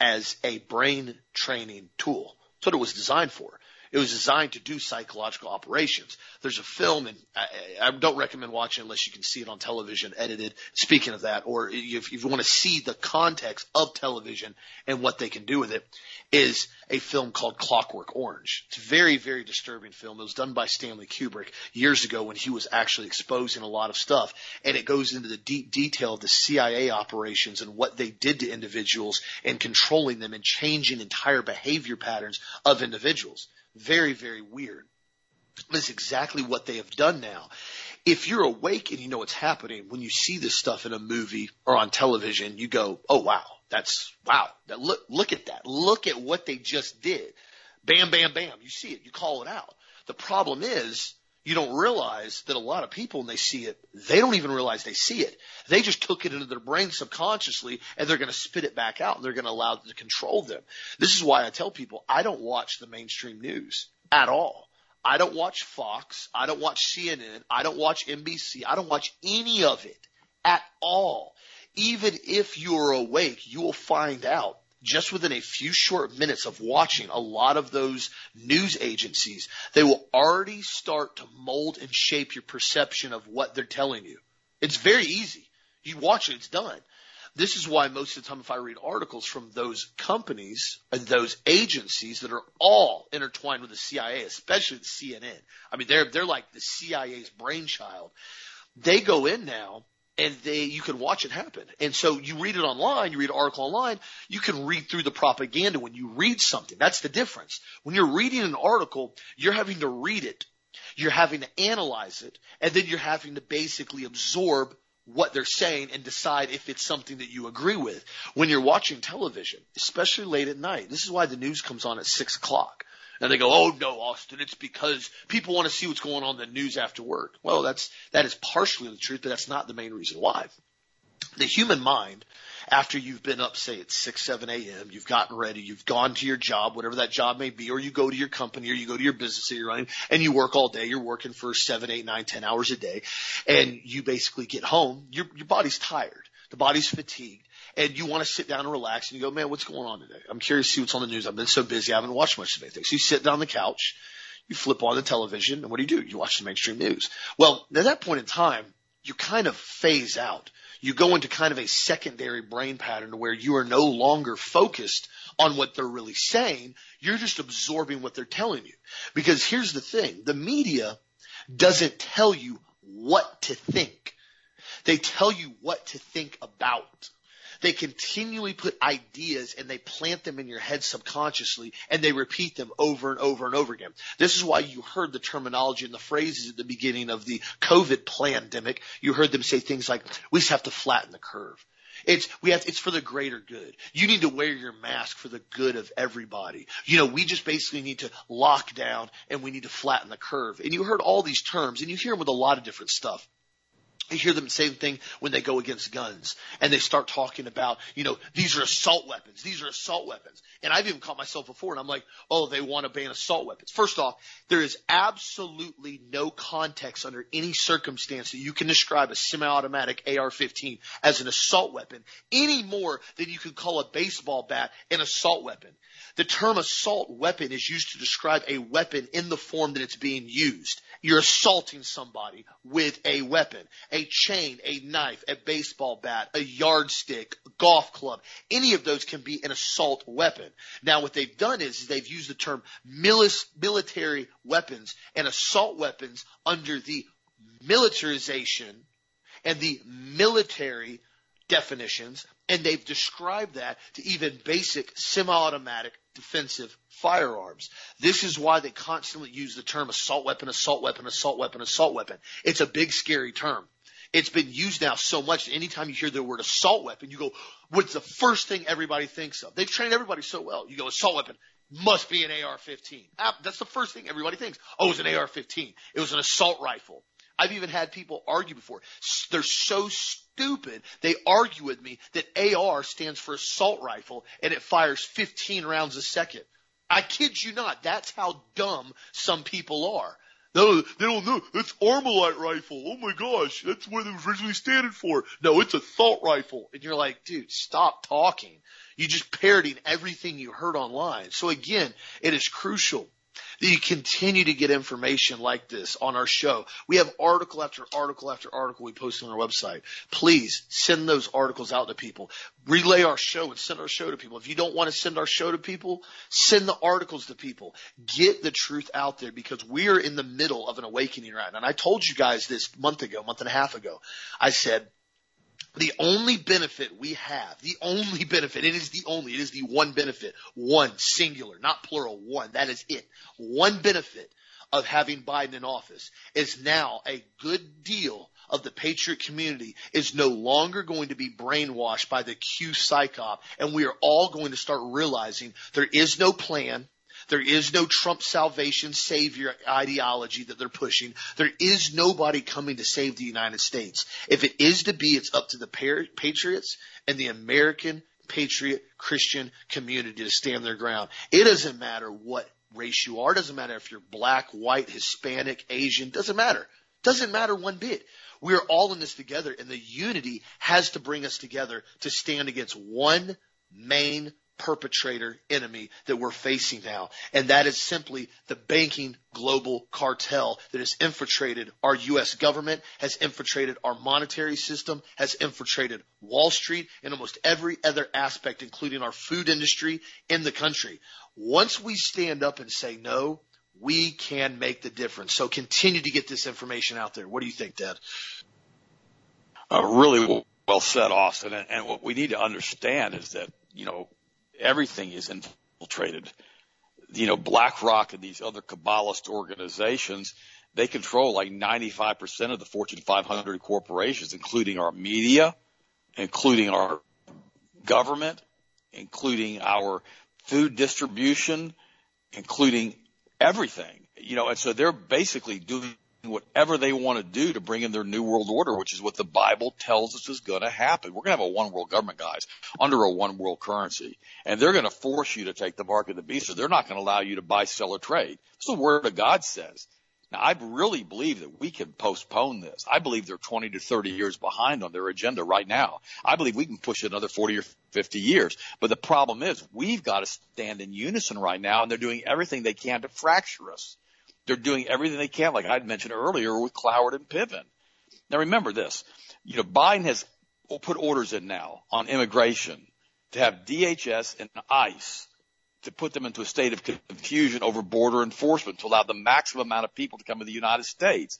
S1: as a brain training tool. That's what it was designed for. It was designed to do psychological operations. There's a film, and I, I don't recommend watching unless you can see it on television edited. Speaking of that, or if, if you want to see the context of television and what they can do with it, is a film called Clockwork Orange. It's a very, very disturbing film. It was done by Stanley Kubrick years ago when he was actually exposing a lot of stuff. And it goes into the deep detail of the CIA operations and what they did to individuals and controlling them and changing entire behavior patterns of individuals. Very, very weird. That's exactly what they have done now. If you're awake and you know what's happening, when you see this stuff in a movie or on television, you go, "Oh wow, that's wow! That, look, look at that! Look at what they just did! Bam, bam, bam! You see it, you call it out. The problem is you don't realize that a lot of people when they see it, they don't even realize they see it. They just took it into their brain subconsciously and they're going to spit it back out and they're going to allow it to control them. This is why I tell people I don't watch the mainstream news at all. I don't watch Fox. I don't watch CNN. I don't watch NBC. I don't watch any of it at all. Even if you're awake, you will find out just within a few short minutes of watching a lot of those news agencies, they will already start to mold and shape your perception of what they're telling you. It's very easy. You watch it, it's done. This is why most of the time if I read articles from those companies and those agencies that are all intertwined with the CIA, especially the CNN, I mean, they're, they're like the CIA's brainchild. They go in now and they you can watch it happen. And so you read it online, you read an article online, you can read through the propaganda when you read something. That's the difference. When you're reading an article, you're having to read it, you're having to analyze it, and then you're having to basically absorb what they're saying and decide if it's something that you agree with. When you're watching television, especially late at night, this is why the news comes on at six o'clock. And they go, oh no, Austin, it's because people want to see what's going on in the news after work. Well, that's, that is partially the truth, but that's not the main reason why. The human mind, after you've been up, say at 6, 7 a.m., you've gotten ready, you've gone to your job, whatever that job may be, or you go to your company or you go to your business that you're running and you work all day. You're working for seven, eight, nine, ten hours a day and you basically get home. Your, your body's tired. The body's fatigued and you want to sit down and relax and you go, man, what's going on today? I'm curious to see what's on the news. I've been so busy. I haven't watched much of anything. So you sit down on the couch, you flip on the television and what do you do? You watch the mainstream news. Well, at that point in time, you kind of phase out. You go into kind of a secondary brain pattern where you are no longer focused on what they're really saying. You're just absorbing what they're telling you. Because here's the thing. The media doesn't tell you what to think. They tell you what to think about. They continually put ideas and they plant them in your head subconsciously and they repeat them over and over and over again. This is why you heard the terminology and the phrases at the beginning of the COVID pandemic. You heard them say things like, we just have to flatten the curve. It's we have it's for the greater good. You need to wear your mask for the good of everybody. You know, we just basically need to lock down and we need to flatten the curve. And you heard all these terms and you hear them with a lot of different stuff. You hear them the same thing when they go against guns and they start talking about, you know, these are assault weapons. These are assault weapons. And I've even caught myself before and I'm like, oh, they want to ban assault weapons. First off, there is absolutely no context under any circumstance that you can describe a semi-automatic AR-15 as an assault weapon any more than you could call a baseball bat an assault weapon. The term assault weapon is used to describe a weapon in the form that it's being used. You're assaulting somebody with a weapon, a chain, a knife, a baseball bat, a yardstick, a golf club. Any of those can be an assault weapon. Now what they've done is they've used the term military weapons and assault weapons under the militarization and the military definitions, and they've described that to even basic semi-automatic defensive firearms. This is why they constantly use the term assault weapon, assault weapon, assault weapon, assault weapon. It's a big scary term. It's been used now so much that anytime you hear the word assault weapon, you go, what's the first thing everybody thinks of? They've trained everybody so well. You go, assault weapon must be an AR-15. Ah, that's the first thing everybody thinks. Oh, it was an AR-15. It was an assault rifle. I've even had people argue before. They're so stupid. They argue with me that AR stands for assault rifle and it fires 15 rounds a second. I kid you not. That's how dumb some people are. No, they don't know. It's Armalite rifle. Oh my gosh, that's what it was originally standing for. No, it's a assault rifle. And you're like, dude, stop talking. You're just parroting everything you heard online. So again, it is crucial that you continue to get information like this on our show. We have article after article after article we post on our website. Please send those articles out to people. Relay our show and send our show to people. If you don't want to send our show to people, send the articles to people. Get the truth out there because we are in the middle of an awakening right now. And I told you guys this month ago, month and a half ago. I said, the only benefit we have, the only benefit, it is the only, it is the one benefit, one singular, not plural, one, that is it. One benefit of having Biden in office is now a good deal of the patriot community is no longer going to be brainwashed by the Q psyop and we are all going to start realizing there is no plan, there is no Trump salvation savior ideology that they're pushing. There is nobody coming to save the United States. If it is to be, it's up to the patriots and the American patriot Christian community to stand their ground. It doesn't matter what race you are. It doesn't matter if you're black, white, Hispanic, Asian. Doesn't matter. Doesn't matter one bit. We are all in this together and the unity has to bring us together to stand against one main perpetrator enemy that we're facing now. And that is simply the banking global cartel that has infiltrated our U.S. government, has infiltrated our monetary system, has infiltrated Wall Street and almost every other aspect, including our food industry in the country. Once we stand up and say no, we can make the difference. So continue to get this information out there. What do you think, Dad?
S2: Uh, really well said, Austin. And, and what we need to understand is that, you know, everything is infiltrated. You know, BlackRock and these other Kabbalist organizations, they control like 95% of the Fortune 500 corporations, including our media, including our government, including our food distribution, including everything. You know, and so they're basically doing whatever they want to do to bring in their new world order, which is what the Bible tells us is going to happen. We're going to have a one world government, guys, under a one world currency. And they're going to force you to take the mark of the beast, or they're not going to allow you to buy, sell, or trade. That's the word of God says. Now, I really believe that we can postpone this. I believe they're 20 to 30 years behind on their agenda right now. I believe we can push it another 40 or 50 years. But the problem is we've got to stand in unison right now, and they're doing everything they can to fracture us. They're doing everything they can, like I'd mentioned earlier with Cloward and Piven. Now remember this, you know, Biden has put orders in now on immigration to have DHS and ICE to put them into a state of confusion over border enforcement to allow the maximum amount of people to come to the United States.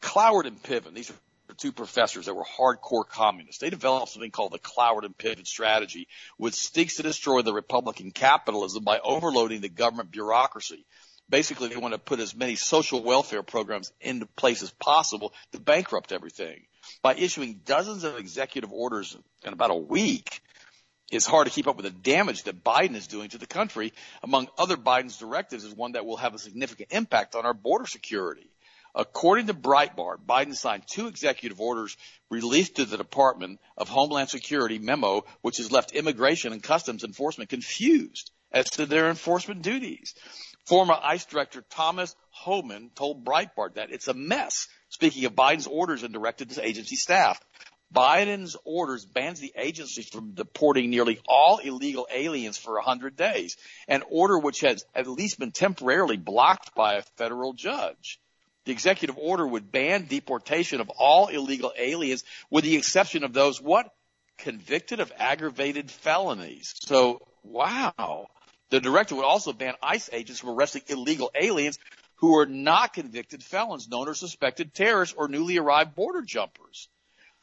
S2: Cloward and Piven, these are two professors that were hardcore communists. They developed something called the Cloward and Piven strategy, which seeks to destroy the Republican capitalism by overloading the government bureaucracy. Basically, they want to put as many social welfare programs into place as possible to bankrupt everything. By issuing dozens of executive orders in about a week, it's hard to keep up with the damage that Biden is doing to the country. Among other Biden's directives is one that will have a significant impact on our border security. According to Breitbart, Biden signed two executive orders released to the Department of Homeland Security memo, which has left immigration and customs enforcement confused as to their enforcement duties. Former ICE Director Thomas Homan told Breitbart that it's a mess, speaking of Biden's orders and directed to agency staff. Biden's orders bans the agency from deporting nearly all illegal aliens for 100 days, an order which has at least been temporarily blocked by a federal judge. The executive order would ban deportation of all illegal aliens with the exception of those what? Convicted of aggravated felonies. So, wow. The director would also ban ICE agents from arresting illegal aliens who are not convicted felons, known or suspected terrorists or newly arrived border jumpers.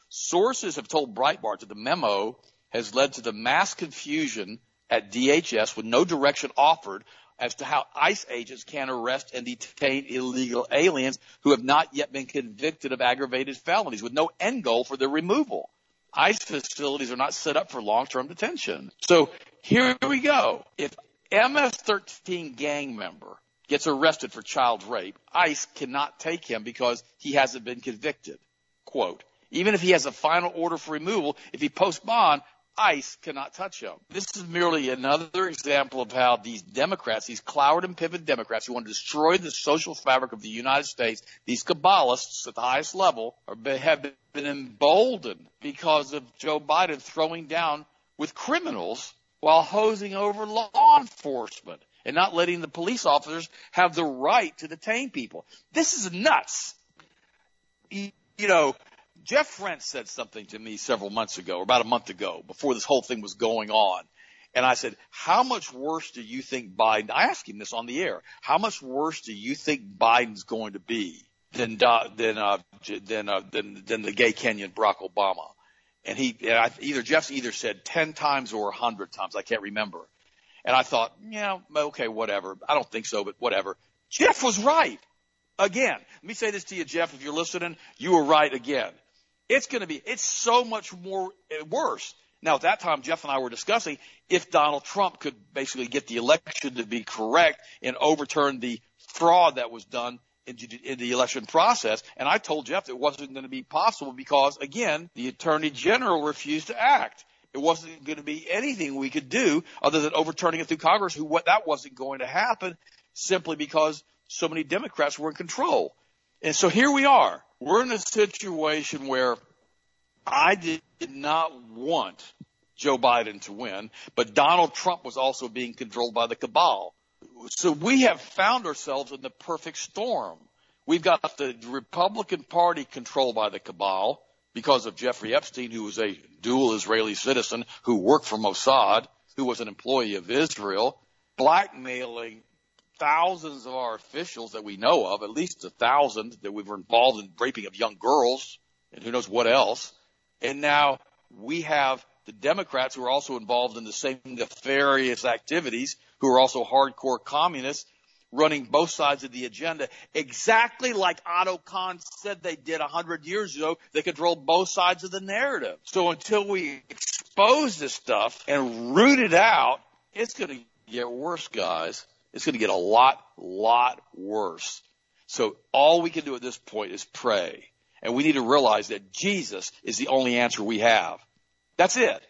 S2: Sources have told Breitbart that the memo has led to the mass confusion at DHS with no direction offered as to how ICE agents can arrest and detain illegal aliens who have not yet been convicted of aggravated felonies with no end goal for their removal. ICE facilities are not set up for long-term detention. So here we go. If MS-13 gang member gets arrested for child rape, ICE cannot take him because he hasn't been convicted. Quote, even if he has a final order for removal, if he posts bond, ICE cannot touch him. This is merely another example of how these Democrats, these Cloward and Piven Democrats who want to destroy the social fabric of the United States, these Kabbalists at the highest level are, have been emboldened because of Joe Biden throwing down with criminals while hosing over law enforcement and not letting the police officers have the right to detain people. This is nuts. You know, Jeff Rense said something to me several months ago, or about a month ago, before this whole thing was going on. And I said, how much worse do you think Biden, I asked him this on the air, how much worse do you think Biden's going to be than, than, uh, than, uh, than, than the gay Kenyan Barack Obama? And he, either Jeff's either said 10 times or a 100 times, I can't remember. And I thought, yeah, okay, whatever. I don't think so, but whatever. Jeff was right. Again, let me say this to you, Jeff, if you're listening, you were right again. It's going to be, it's so much more eh, worse. Now, at that time, Jeff and I were discussing if Donald Trump could basically get the election to be correct and overturn the fraud that was done in, the election process. And I told Jeff it wasn't going to be possible because, again, the Attorney General refused to act. It wasn't going to be anything we could do other than overturning it through Congress, who what that wasn't going to happen simply because so many Democrats were in control. And so here we are. We're in a situation where I did not want Joe Biden to win, but Donald Trump was also being controlled by the cabal. So we have found ourselves in the perfect storm. We've got the Republican Party controlled by the cabal because of Jeffrey Epstein, who was a dual Israeli citizen who worked for Mossad, who was an employee of Israel, blackmailing thousands of our officials that we know of, at least a thousand that we were involved in raping of young girls and who knows what else. And now we have the Democrats who are also involved in the same nefarious activities, who are also hardcore communists, running both sides of the agenda, exactly like Otto Kahn said they did a hundred years ago. They control both sides of the narrative. So until we expose this stuff and root it out, it's going to get worse, guys. It's going to get a lot, lot worse. So all we can do at this point is pray. And we need to realize that Jesus is the only answer we have. That's it.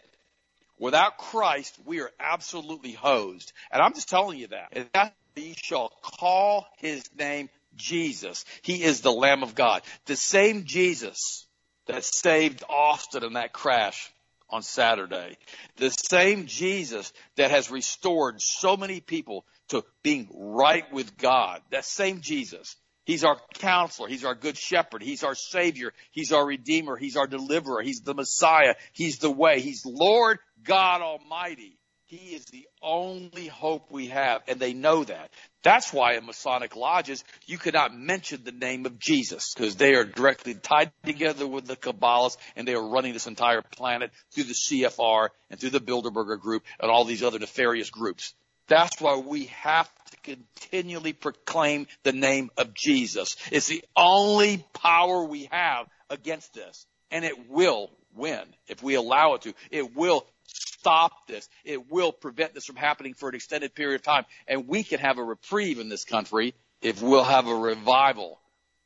S2: Without Christ, we are absolutely hosed. And I'm just telling you that. And that shall call his name Jesus. He is the Lamb of God. The same Jesus that saved Austin in that crash on Saturday. The same Jesus that has restored so many people to being right with God. That same Jesus. He's our counselor. He's our good shepherd. He's our savior. He's our redeemer. He's our deliverer. He's the Messiah. He's the way. He's Lord God Almighty. He is the only hope we have, and they know that. That's why in Masonic lodges, you cannot mention the name of Jesus, because they are directly tied together with the Kabbalists, and they are running this entire planet through the CFR and through the Bilderberger group and all these other nefarious groups. That's why we have to continually proclaim the name of Jesus. It's the only power we have against this, and it will win if we allow it to. It will stop this. It will prevent this from happening for an extended period of time. And we can have a reprieve in this country if we'll have a revival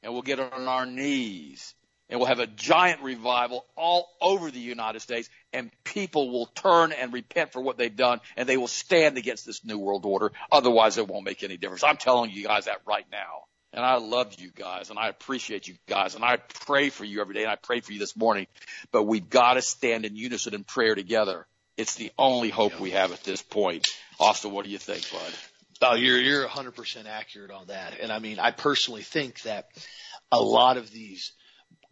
S2: and we'll get on our knees and we'll have a giant revival all over the United States and people will turn and repent for what they've done and they will stand against this new world order. Otherwise it won't make any difference. I'm telling you guys that right now. And I love you guys and I appreciate you guys and I pray for you every day and I pray for you this morning. But we've got to stand in unison in prayer together. It's the only hope we have at this point. Austin, what do you think, bud?
S1: Oh, you're you're 100% accurate on that. And I mean, I personally think that a lot of these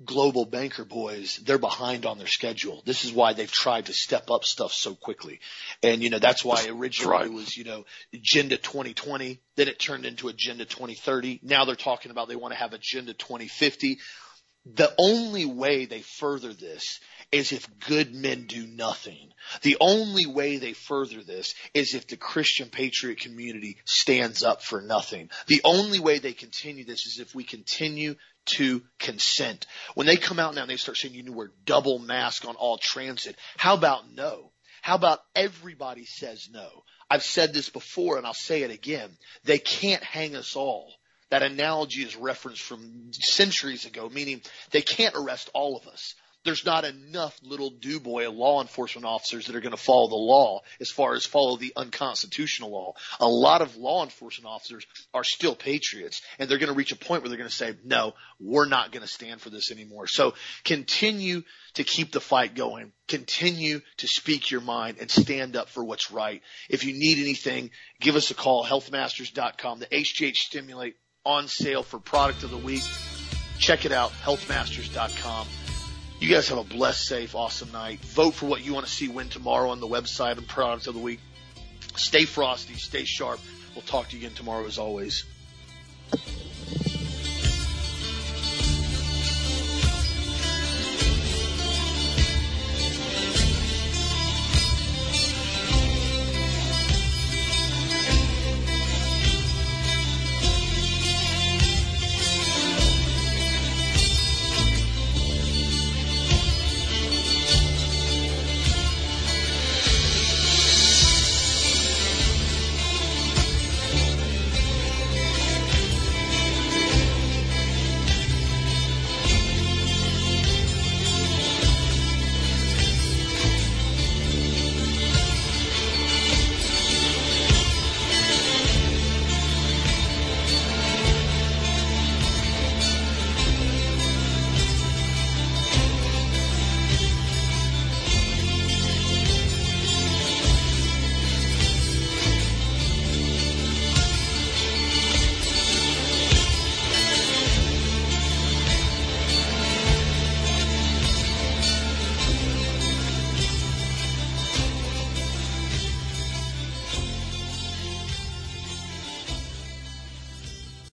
S1: global banker boys, they're behind on their schedule. This is why they've tried to step up stuff so quickly. And, you know, that's why originally right. it was, you know, Agenda 2020, then it turned into Agenda 2030. Now they're talking about they want to have Agenda 2050. The only way they further this is if good men do nothing. The only way they further this is if the Christian patriot community stands up for nothing. The only way they continue this is if we continue to consent. When they come out now and they start saying you need to wear double mask on all transit, how about no? How about everybody says no? I've said this before and I'll say it again. They can't hang us all. That analogy is referenced from centuries ago, meaning they can't arrest all of us there's not enough little do boy law enforcement officers that are going to follow the law as far as follow the unconstitutional law. A lot of law enforcement officers are still patriots and they're going to reach a point where they're going to say, no, we're not going to stand for this anymore. So continue to keep the fight going. Continue to speak your mind and stand up for what's right. If you need anything, give us a call, healthmasters.com, the HGH Stimulate on sale for product of the week. Check it out, healthmasters.com. You guys have a blessed, safe, awesome night. Vote for what you want to see win tomorrow on the website and product of the week. Stay frosty, stay sharp. We'll talk to you again tomorrow as always.